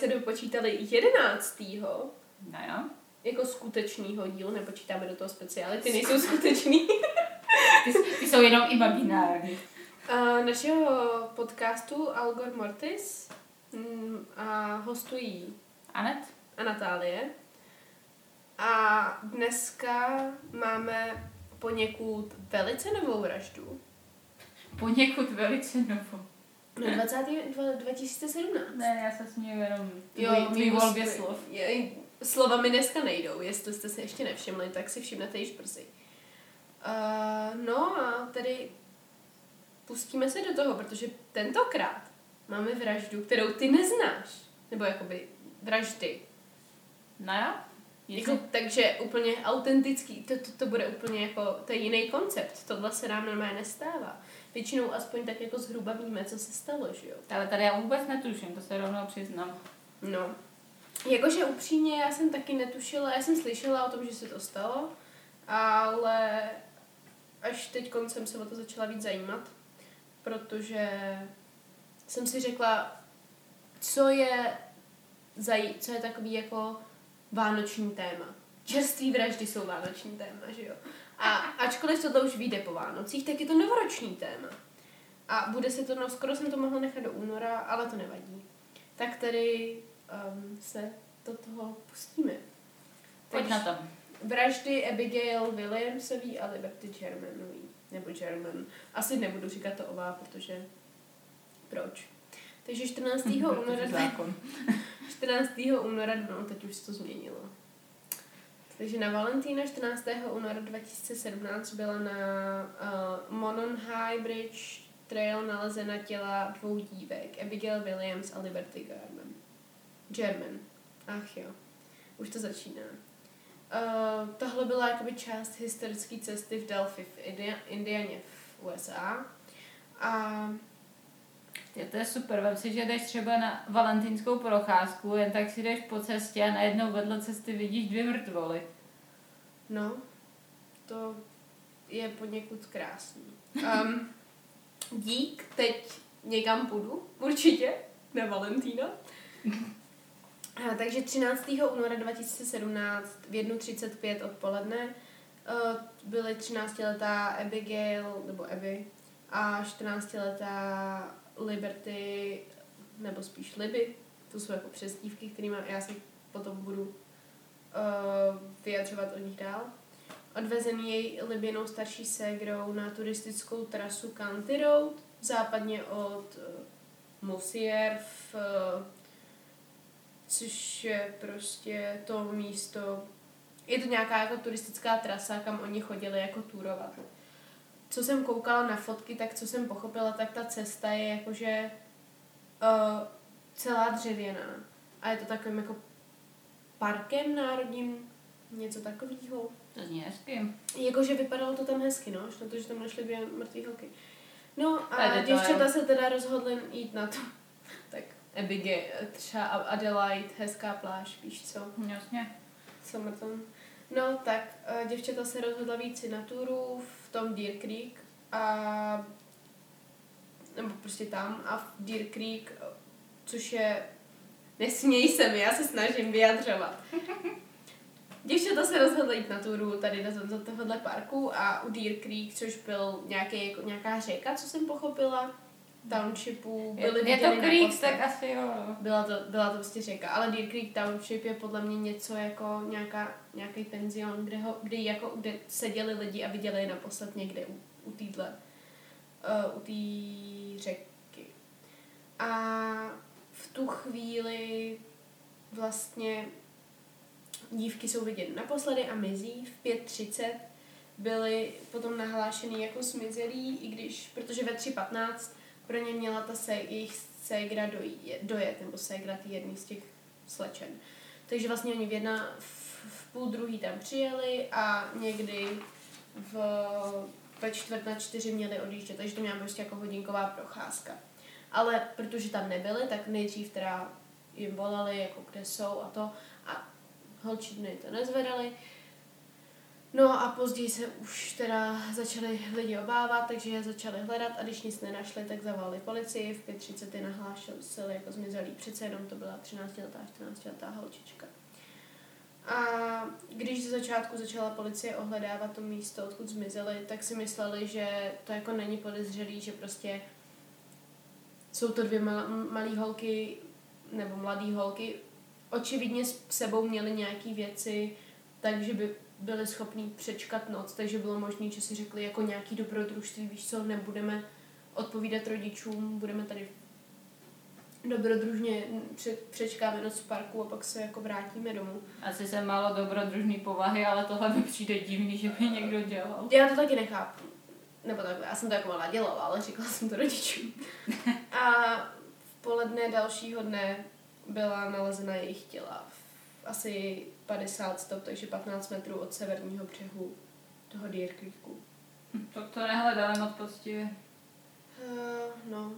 se dopočítali, jedenáctýho. No jo. Jako skutečného dílu, nepočítáme do toho speciály, ty nejsou skutečný. ty, ty jsou jenom imaginární. Uh, našeho podcastu Algor Mortis mm, a hostují Anet a Natálie. A dneska máme poněkud velice novou vraždu. Poněkud velice novou. No 20. 2017. Ne, já se směju jenom jo, tvý volbě slov. Je, slova mi dneska nejdou, jestli jste si ještě nevšimli, tak si všimnete již brzy. Uh, no a tedy pustíme se do toho, protože tentokrát máme vraždu, kterou ty neznáš. Nebo jakoby vraždy. No jo. Jako, takže úplně autentický, to, to, to bude úplně jako, to je jiný koncept, tohle se nám normálně nestává. Většinou aspoň tak jako zhruba víme, co se stalo, že jo. Ale tady já vůbec netuším, to se rovnou přiznám. No. Jakože upřímně, já jsem taky netušila, já jsem slyšela o tom, že se to stalo, ale až teď koncem se o to začala víc zajímat, protože jsem si řekla, co je, zaj, co je takový jako vánoční téma. Čerství vraždy jsou vánoční téma, že jo. A ačkoliv tohle už vyjde po Vánocích, tak je to novoroční téma. A bude se to, no skoro jsem to mohla nechat do února, ale to nevadí. Tak tedy um, se do toho pustíme. Pojď na to. Vraždy Abigail Williamsový a Liberty Germanový. Nebo German. Asi nebudu říkat to ová, protože proč? Takže 14. února... 14. února, no teď už se to změnilo. Takže na Valentína 14. února 2017 byla na uh, Monon High Bridge Trail nalezena těla dvou dívek, Abigail Williams a Liberty German. German. Ach jo, už to začíná. Uh, tohle byla jakoby část historické cesty v Delphi v Indianě v USA. A je to je super, vem si, že jdeš třeba na valentínskou procházku, jen tak si jdeš po cestě a najednou vedle cesty vidíš dvě mrtvoly. No, to je poněkud krásný. Um, dík, teď někam půjdu, určitě, na Valentína. A, takže 13. února 2017 v 1.35 odpoledne uh, byly 13-letá Abigail, nebo Abby, a 14-letá Liberty, nebo spíš Liby, to jsou jako přezdívky, kterými já si potom budu uh, vyjadřovat o nich dál. Odvezený jej Libinou starší ségrou na turistickou trasu County Road, západně od uh, Musier, v, uh, což je prostě to místo, je to nějaká jako turistická trasa, kam oni chodili jako turovat co jsem koukala na fotky, tak co jsem pochopila, tak ta cesta je jakože uh, celá dřevěná. A je to takovým jako parkem národním, něco takového. To zní hezky. Jakože vypadalo to tam hezky, no, na to, že tam našli dvě mrtvý holky. No a děvčata se teda rozhodly jít na to. tak Abigail, třeba Adelaide, hezká pláž, víš co? Jasně. Somerton. No, tak uh, děvčata se rozhodla víc si na túru v tom Deer Creek a nebo prostě tam a v Deer Creek, což je nesměj se mi, já se snažím vyjadřovat. Děvčata se rozhodla jít na túru tady do, do tohohle parku a u Deer Creek, což byl nějaký, jako, nějaká řeka, co jsem pochopila, townshipu byly Je, je to Creek, tak asi jo. Byla to, byla to prostě řeka, ale Deer Creek Township je podle mě něco jako nějaká, nějaký penzion, kde, ho, kde, jako, kde seděli lidi a viděli je naposled někde u, u týdle, uh, u té řeky. A v tu chvíli vlastně dívky jsou vidět naposledy a mizí v 5.30 byly potom nahlášený jako zmizelí, i když, protože ve 3.15 pro ně měla ta se, jejich ségra dojet, dojet nebo ségra ty jedný z těch slečen. Takže vlastně oni v jedna, v, v půl druhý tam přijeli a někdy v, ve čtvrt na čtyři měli odjíždět, takže to měla prostě jako hodinková procházka. Ale protože tam nebyli, tak nejdřív teda jim volali, jako kde jsou a to a holčiny to nezvedali. No a později se už teda začali lidi obávat, takže je začali hledat a když nic nenašli, tak zavolali policii. V 5.30 je nahlášili jako zmizelý. Přece jenom to byla 13-letá, 14-letá holčička. A když ze začátku začala policie ohledávat to místo, odkud zmizely, tak si mysleli, že to jako není podezřelý, že prostě jsou to dvě mal- malé holky nebo mladé holky. Očividně s sebou měly nějaké věci, takže by byli schopní přečkat noc, takže bylo možné, že si řekli jako nějaký dobrodružství, víš co, nebudeme odpovídat rodičům, budeme tady dobrodružně přečkáme noc v parku a pak se jako vrátíme domů. Asi jsem málo dobrodružný povahy, ale tohle mi přijde divný, že by někdo dělal. Já to taky nechápu. Nebo takhle, já jsem to jako malá dělala, ale říkala jsem to rodičům. a v poledne dalšího dne byla nalezena jejich těla v asi 50 stop, takže 15 metrů od severního břehu toho Deer Creeku. Hm, to to nehledali moc poctivě. Uh, no.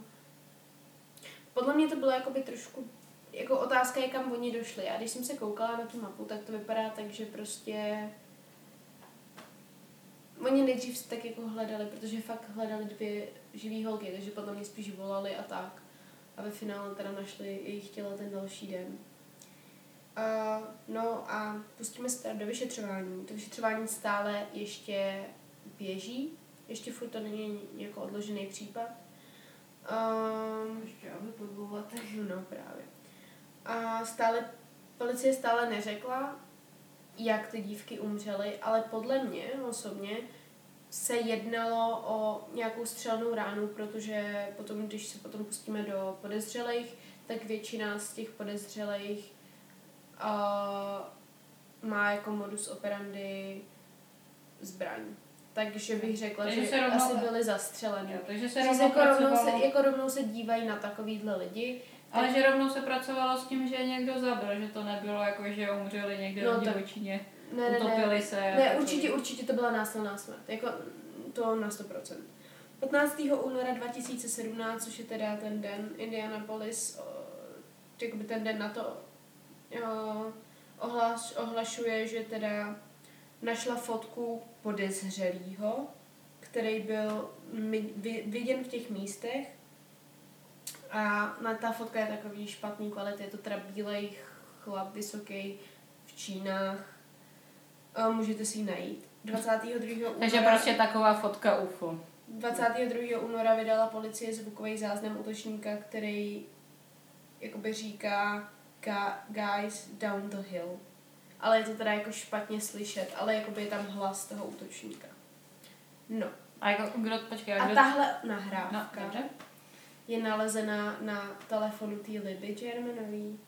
Podle mě to bylo jakoby trošku jako otázka je, kam oni došli. A když jsem se koukala na tu mapu, tak to vypadá tak, že prostě oni nejdřív tak jako hledali, protože fakt hledali dvě živý holky, takže podle mě spíš volali a tak. A ve finále teda našli jejich těla ten další den. Uh, no a pustíme se teda do vyšetřování. To vyšetřování stále ještě běží, ještě furt to není jako odložený případ. Um, ještě aby po No právě. A stále, policie stále neřekla, jak ty dívky umřely, ale podle mě osobně se jednalo o nějakou střelnou ránu, protože potom, když se potom pustíme do podezřelých, tak většina z těch podezřelých uh, má jako modus operandi zbraň. Takže bych řekla, takže že se asi byli zastřeleni. Jo, takže se rovnou, jako, rovnou se, jako rovnou se dívají na takovýhle lidi. Ale že rovnou se pracovalo s tím, že někdo zabil, že to nebylo jako, že umřeli někde no, v divočině, ne, ne, utopili ne, se. Ne, určitě, určitě to byla násilná smrt. Jako, to na 100%. 15. února 2017, což je teda ten den Indianapolis, jakoby ten den na to ohlaš, ohlašuje, že teda našla fotku podezřelýho, který byl viděn v těch místech a na ta fotka je takový špatný kvality, je to teda bílej chlap, vysoký v čínách. A můžete si ji najít. 22. února... Takže prostě taková fotka UFO. 22. února vydala policie zvukový záznam útočníka, který jakoby říká guys down the hill. Ale je to teda jako špatně slyšet, ale jakoby je tam hlas toho útočníka. No. A jako, kdo, počkej, a, kdo... tahle nahrávka no, je nalezená na telefonu té Libby Germanový.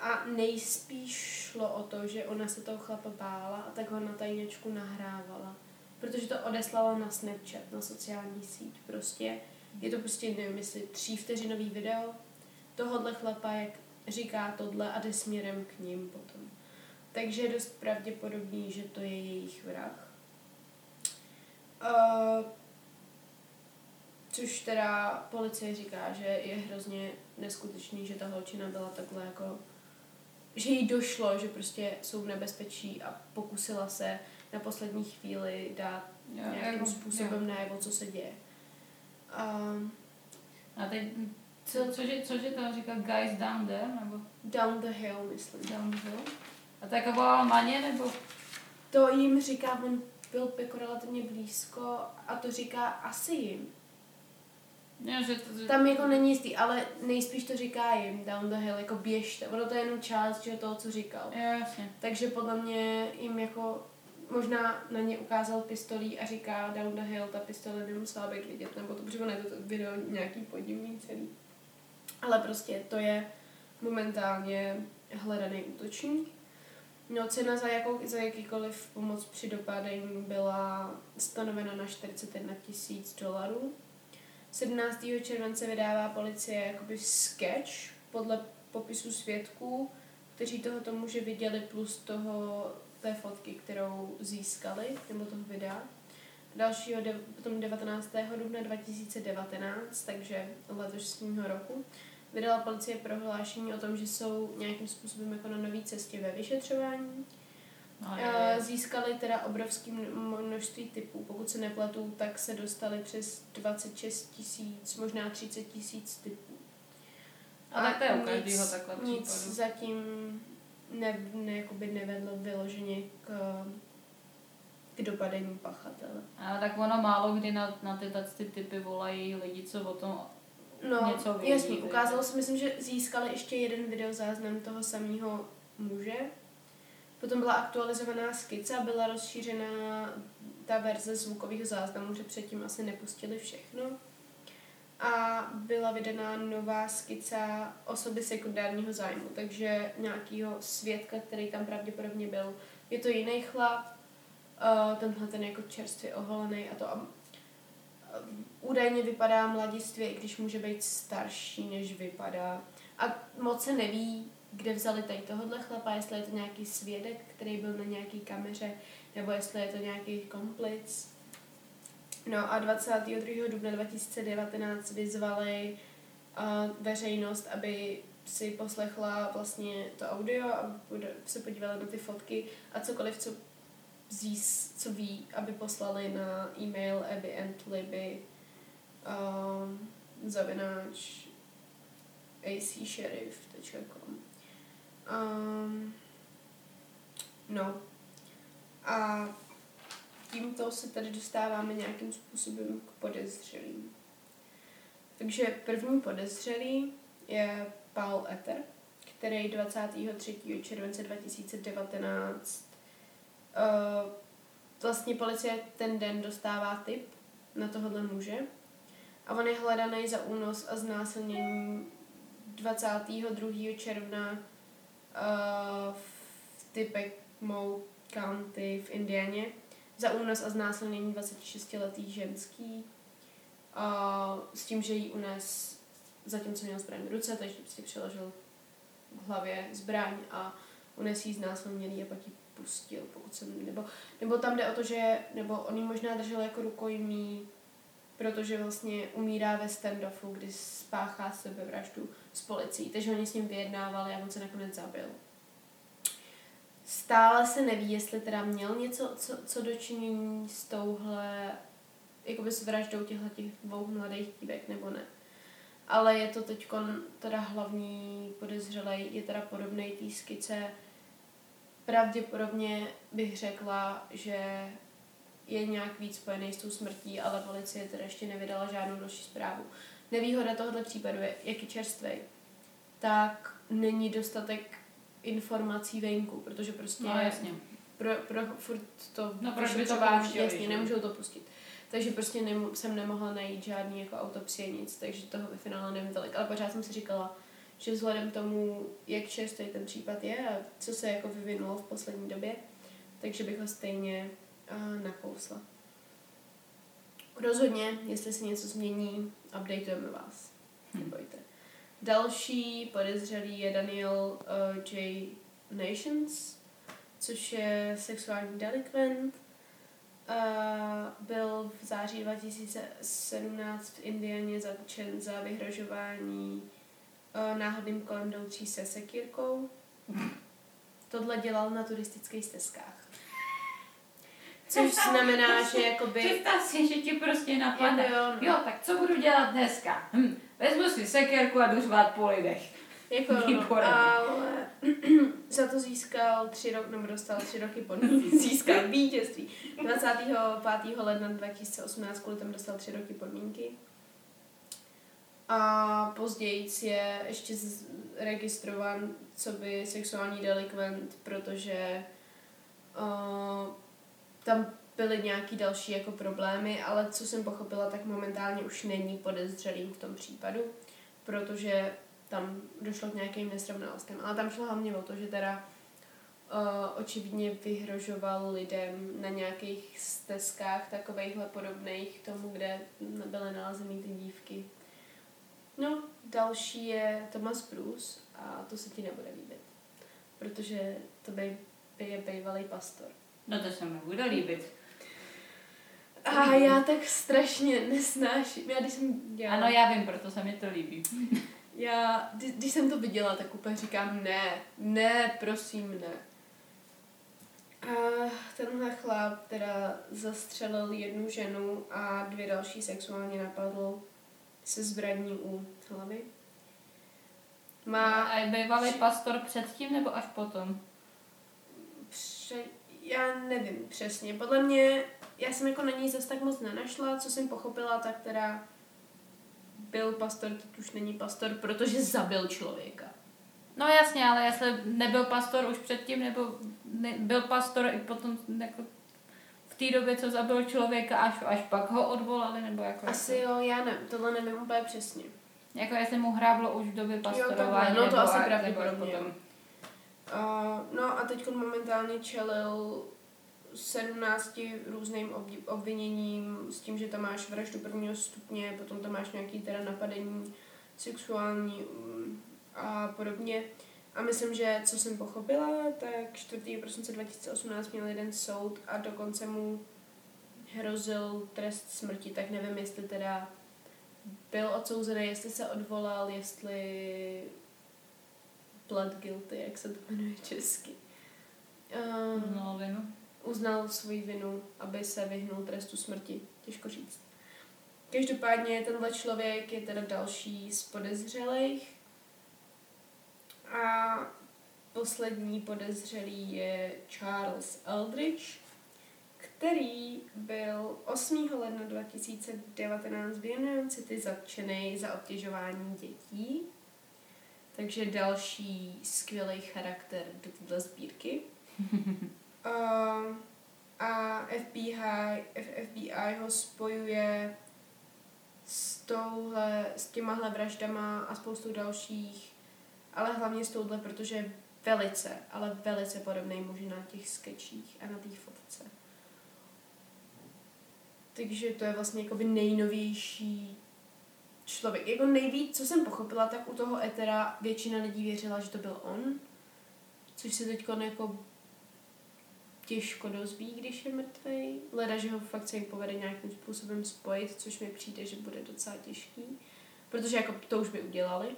A nejspíš šlo o to, že ona se toho chlapa bála a tak ho na tajněčku nahrávala. Protože to odeslala na Snapchat, na sociální síť. Prostě je to prostě, nevím, jestli tří vteřinový video tohohle chlapa, jak říká tohle a jde směrem k ním potom. Takže je dost pravděpodobný, že to je jejich vrah. Uh, což teda policie říká, že je hrozně neskutečný, že ta holčina byla takhle jako že jí došlo, že prostě jsou v nebezpečí a pokusila se na poslední chvíli dát jo, nějakým jo, způsobem jo. najevo, co se děje. Um, a teď, co, cože, cože to říká guys down there, nebo? Down the hill, myslím. Down the hill? A to jako volal Maně, nebo? To jim říká, on byl jako relativně blízko a to říká asi jim. Jo, že to, že... Tam jako není jistý, ale nejspíš to říká jim down the hill, jako běžte. Ono to je jenom část že toho, co říkal. Jo, jasně. Takže podle mě jim jako možná na ně ukázal pistolí a říká down the hill, ta pistole nemusela být vidět, nebo to, protože je to video nějaký podivný celý. Ale prostě to je momentálně hledaný útočník. No, cena za, jakou, za jakýkoliv pomoc při dopadení byla stanovena na 41 tisíc dolarů. 17. července vydává policie jakoby sketch podle popisu svědků, kteří toho tomu, že viděli plus toho, té fotky, kterou získali, nebo toho videa. Dalšího de, potom 19. dubna 2019, takže letošního roku, vydala policie prohlášení o tom, že jsou nějakým způsobem jako na nový cestě ve vyšetřování. Je. Získali teda obrovské množství typů. Pokud se nepletu, tak se dostali přes 26 tisíc, možná 30 tisíc typů. A tak to je u nic- každého takhle Nic případu. zatím ne, ne, jakoby nevedlo vyloženě k, k dopadení pachatele. Ale tak ono málo kdy na, na tyhle ty typy volají lidi, co o tom No, Něco vědí, jasně, ukázalo se, myslím, že získali ještě jeden videozáznam toho samého muže. Potom byla aktualizovaná skica, byla rozšířená ta verze zvukového záznamu, že předtím asi nepustili všechno. A byla vydaná nová skica osoby sekundárního zájmu, takže nějakého svědka, který tam pravděpodobně byl. Je to jiný chlap, uh, tenhle ten jako čerstvě oholený a to a údajně vypadá mladistvě, i když může být starší, než vypadá. A moc se neví, kde vzali tady tohohle chlapa, jestli je to nějaký svědek, který byl na nějaký kameře, nebo jestli je to nějaký komplic. No a 22. dubna 2019 vyzvali uh, veřejnost, aby si poslechla vlastně to audio a se podívala na ty fotky a cokoliv, co, zís, co ví, aby poslali na e-mail abbyandlibby um, zavináč acsheriff.com um, No. A tímto se tady dostáváme nějakým způsobem k podezřelým. Takže první podezřelý je Paul Ether, který 23. července 2019 uh, vlastně policie ten den dostává tip na tohohle muže a on je hledaný za únos a znásilnění 22. června uh, v Tippecanoe County v Indianě. Za únos a znásilnění 26-letý ženský. Uh, s tím, že jí unes zatímco měl zbraň v ruce, takže prostě přiložil v hlavě zbraň a unes jí znásilněný a pak ji pustil, pokud jsem, nebo, nebo tam jde o to, že, nebo on možná držel jako rukojmí, protože vlastně umírá ve standoffu, kdy spáchá sebevraždu s policií, takže oni s ním vyjednávali a on se nakonec zabil. Stále se neví, jestli teda měl něco, co, co dočinění s touhle, jakoby s vraždou těchto těch dvou mladých dívek, nebo ne. Ale je to teď teda hlavní podezřelej, je teda podobný té skice. Pravděpodobně bych řekla, že je nějak víc spojený s tou smrtí, ale policie teda ještě nevydala žádnou další zprávu. Nevýhoda tohoto případu je, jak je čerstvý, tak není dostatek informací venku, protože prostě No jasně. pro, pro furt to No, proč by to pouštěli, jasně, že? nemůžou to pustit. Takže prostě nem, jsem nemohla najít žádný jako autopsie, nic, takže toho ve finále nevím tolik. Ale pořád jsem si říkala, že vzhledem k tomu, jak čerstvý ten případ je a co se jako vyvinulo v poslední době, takže bych ho stejně uh, nakousla. Rozhodně, jestli se něco změní, updateujeme vás. Hm. Nebojte. Další podezřelý je Daniel uh, J. Nations, což je sexuální delikvent. Uh, byl v září 2017 v Indianě zatčen za vyhrožování uh, náhodným kolem jdoucí se sekírkou. Tohle dělal na turistických stezkách. Což znamená, že jakoby... Představ si, že ti prostě napadne. Jo, no. Jo, tak co budu dělat dneska? Hm, vezmu si sekerku a jdu řvát po lidech. Jako, no, ale za to získal tři roky, nebo dostal tři roky podmínky, získal vítězství. 25. ledna 2018 kvůli tomu dostal tři roky podmínky. A později je ještě registrovan co by sexuální delikvent, protože uh, tam byly nějaký další jako problémy, ale co jsem pochopila, tak momentálně už není podezřelým v tom případu, protože tam došlo k nějakým nesrovnalostem. Ale tam šlo hlavně o to, že teda uh, očividně vyhrožoval lidem na nějakých stezkách takovejhle podobných tomu, kde byly nalezeny ty dívky. No, další je Thomas Bruce a to se ti nebude líbit, protože to by, by je bývalý pastor. No to se mi bude líbit. A já tak strašně nesnáším. Já když jsem dělala... Ano, já vím, proto se mi to líbí. Já, kdy- když jsem to viděla, tak úplně říkám ne, ne, prosím, ne. A tenhle chlap teda zastřelil jednu ženu a dvě další sexuálně napadl se zbraní u hlavy. Má... A bývalý pastor předtím nebo až potom? Pře... Já nevím přesně. Podle mě, já jsem jako na ní zase tak moc nenašla, co jsem pochopila, tak teda byl pastor, teď už není pastor, protože zabil člověka. No jasně, ale jestli nebyl pastor už předtím, nebo ne, byl pastor i potom jako v té době, co zabil člověka, až, až pak ho odvolali, nebo jako... Asi jo, já nevím, tohle nevím úplně přesně. Jako jestli mu hráblo už v době Jo, pastorování, takhle, no to asi pravděpodobně. potom. Uh, no a teď momentálně čelil 17 různým obviněním s tím, že tam máš vraždu prvního stupně, potom tam máš nějaký teda napadení sexuální mm, a podobně. A myslím, že co jsem pochopila, tak 4. prosince 2018 měl jeden soud a dokonce mu hrozil trest smrti, tak nevím, jestli teda byl odsouzený, jestli se odvolal, jestli pled guilty, jak se to jmenuje česky. Uh, Uznal vinu. uznal svoji vinu, aby se vyhnul trestu smrti. Těžko říct. Každopádně tenhle člověk je teda další z podezřelých. A poslední podezřelý je Charles Eldridge, který byl 8. ledna 2019 v Union City zatčený za obtěžování dětí. Takže další skvělý charakter do této sbírky. Uh, a FBI, FBI ho spojuje s, touhle, s těmahle vraždama a spoustou dalších, ale hlavně s touhle, protože je velice, ale velice podobný muži na těch sketchích a na té fotce. Takže to je vlastně jakoby nejnovější člověk. Jako nejvíc, co jsem pochopila, tak u toho Etera většina lidí věřila, že to byl on, což se teď jako těžko dozví, když je mrtvý. Leda, že ho fakt se jim povede nějakým způsobem spojit, což mi přijde, že bude docela těžký. Protože jako to už by udělali.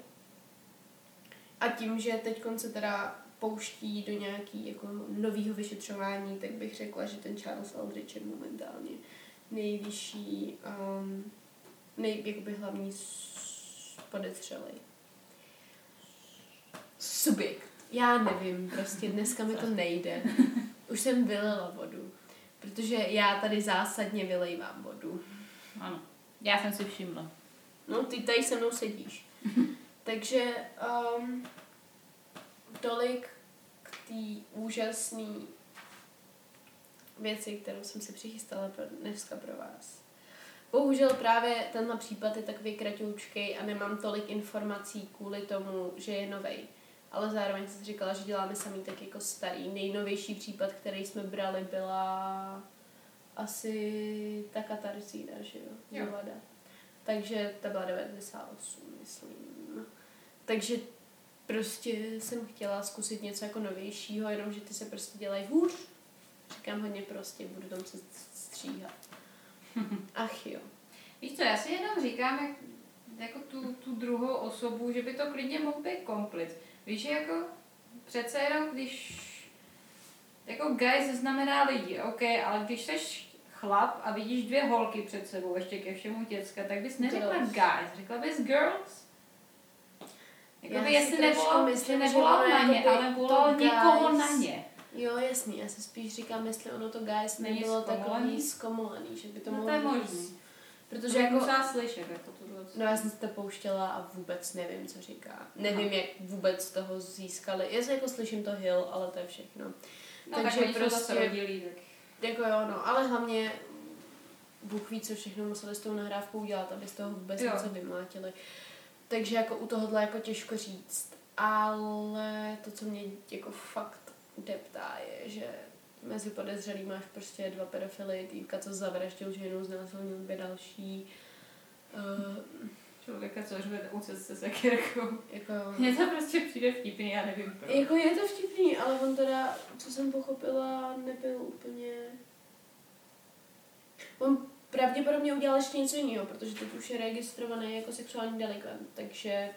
A tím, že teď se teda pouští do nějaký jako nového vyšetřování, tak bych řekla, že ten Charles Eldridge je momentálně nejvyšší, um, nej, jakoby hlavní podezřelej. Subjekt. Já nevím, prostě dneska mi to nejde. Už jsem vylila vodu, protože já tady zásadně vylejvám vodu. Ano. Já jsem si všimla. No, ty tady se mnou sedíš. Takže um, tolik k té úžasné věci, kterou jsem si přichystala pro dneska pro vás. Bohužel právě tenhle případ je takový kratoučkej a nemám tolik informací kvůli tomu, že je novej. Ale zároveň jsem říkala, že děláme samý tak jako starý. Nejnovější případ, který jsme brali, byla asi ta katarzína, že jo? Jo. Takže ta byla 98, myslím. Takže prostě jsem chtěla zkusit něco jako novějšího, jenomže ty se prostě dělají hůř. Říkám hodně prostě, budu tam se stříhat. Ach jo. Víš co, já si jenom říkám, jak, jako tu, tu druhou osobu, že by to klidně mohl být komplic. Víš, že jako přece jenom, když jako guys znamená lidi, ok, ale když jsi chlap a vidíš dvě holky před sebou, ještě ke všemu děcka, tak bys neřekla Girls. guys, řekla bys girls. Já Jako si jestli nevolal, myslím, nevolal na ně, jakoby ale volal to někoho na ně. Jo, jasný, já si spíš říkám, jestli ono to guys nebylo takový zkomolaný, že by to No mohlo to je být- možný. Protože jako, musela slyšet, jako tohle. no já jsem to pouštěla a vůbec nevím, co říká. Nevím, jak vůbec toho získali. Já se jako slyším to hill, ale to je všechno. No, takže tak prostě- rodilí, tak Jako jo, no, ale hlavně Bůh ví, co všechno museli s tou nahrávkou udělat, aby z toho vůbec Jo. něco vymlátili. Takže jako u tohohle jako těžko říct. Ale to, co mě jako fakt deptá, je, že mezi podezřelý máš prostě dva pedofily, týpka, co zavraždil ženu, znásilnil dvě další. Uh, člověka, co řve u cesty se sekirkou. jako, Mně to prostě přijde vtipný, já nevím proč. jako je to vtipný, ale on teda, co jsem pochopila, nebyl úplně... On pravděpodobně udělal ještě něco jiného, protože teď už je registrovaný jako sexuální delikvent, takže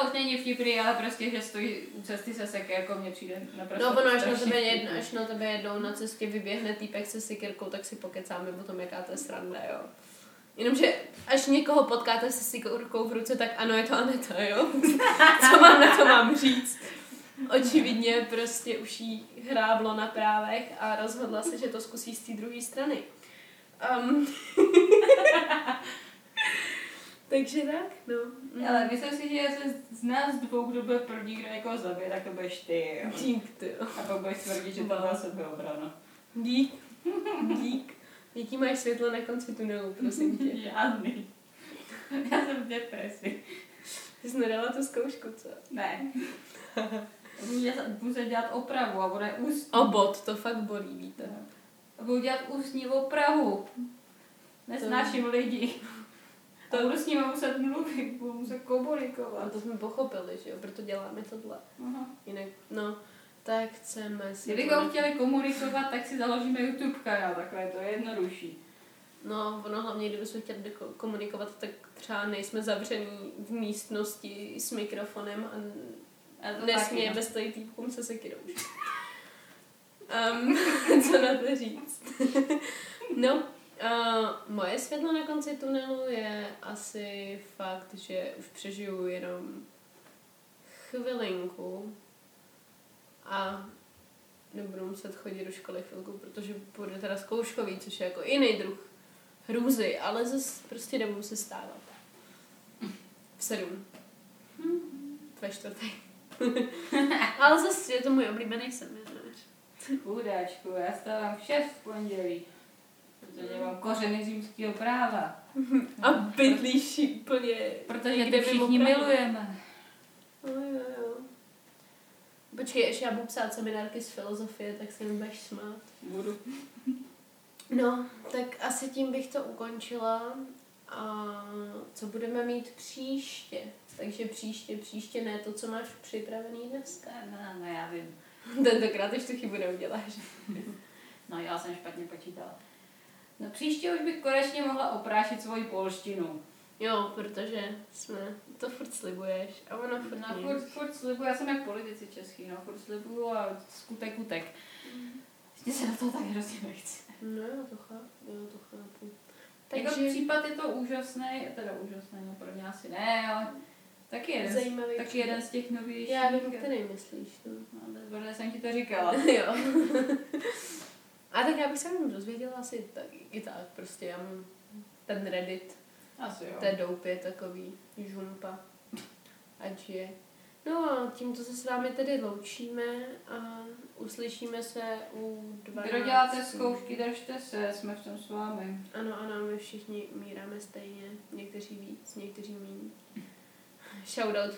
To už není vtipný, ale prostě, že stojí u cesty se seky, jako mně přijde naprosto No ono, až na, tebe jedno, až na tebe jednou na cestě vyběhne týpek se sikirkou, tak si pokecáme o tom, jaká to je sranda, jo. Jenomže až někoho potkáte se sikirkou v ruce, tak ano, je to Aneta, jo. Co mám na to mám říct? Očividně prostě už jí hráblo na právech a rozhodla se, že to zkusí z té druhé strany. Um, takže tak, no. Mm. Ale myslím si, že jestli z nás dvou, kdo bude první, kdo někoho zabije, tak to budeš ty. jo. Dík, ty jo. A pak budeš tvrdit, že to byla sebeobrana. Dík. Dík. Jaký máš světlo na konci tunelu, prosím tě? Žádný. Já jsem v depresi. Ty jsi nedala tu zkoušku, co? Ne. Budu muset dělat opravu a bude ústní. Obot, to fakt bolí, víte. A budu dělat ústní opravu. Nesnáším lidi. To budu s nimi muset mluvit, budu muset A komunikovat. to jsme pochopili, že jo, proto děláme tohle. Aha. Jinak, no, tak chceme si... Kdybychom chtěli komunikovat, tak si založíme YouTube kanál, takhle to je jednodušší. No, ono hlavně, kdybychom chtěli komunikovat, tak třeba nejsme zavřený v místnosti s mikrofonem a A to nesmějeme taky, stojí týpkům se sekirou. um, co na to říct? no, uh, moje světlo na konci tunelu je asi fakt, že už přežiju jenom chvilinku a nebudu muset chodit do školy chvilku, protože bude teda zkouškový, což je jako jiný druh hrůzy, ale zase prostě nebudu se stávat. V sedm. Ve čtvrtek. ale zase je to můj oblíbený sen. Chudáčku, já stávám v 6 v pondělí. Protože mám kořeny římského práva. A bydlíš úplně... Protože ty všichni milujeme. No, jo, jo. Počkej, až já budu psát seminárky z filozofie, tak se mi budeš smát. Budu. No, tak asi tím bych to ukončila. A co budeme mít příště? Takže příště, příště ne to, co máš připravený dneska. No, no, já vím. Tentokrát tu chybu neuděláš. No, já jsem špatně počítala. No příště už bych konečně mohla oprášit svoji polštinu. Jo, protože jsme, to furt slibuješ a ono furt No, furt, furt slibuju, já jsem jak politici český, no, furt slibuju a skutek utek. Ještě se na to tak hrozně nechce. No jo, to chápu, jo, to chápu. Takže Takže případ je to úžasný, teda úžasný, no pro mě asi ne, ale taky jeden, zajímavý taky příběh. jeden z těch novějších. Já vím, který myslíš, no. No, jsem ti to říkala. jo. A tak já bych se jenom dozvěděla asi tak, i tak, prostě já mám ten Reddit, Asi jo. té doupě je takový žumpa, ať je. No a tímto se s vámi tedy loučíme a uslyšíme se u 12. Kdo děláte zkoušky, držte se, jsme v tom s vámi. Ano, ano, my všichni umíráme stejně, někteří víc, někteří méně. Shoutout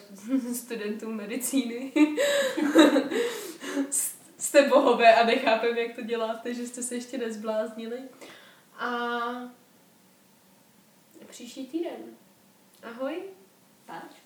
studentům medicíny. jste bohové a nechápem, jak to děláte, že jste se ještě nezbláznili. A příští týden. Ahoj. Páčku.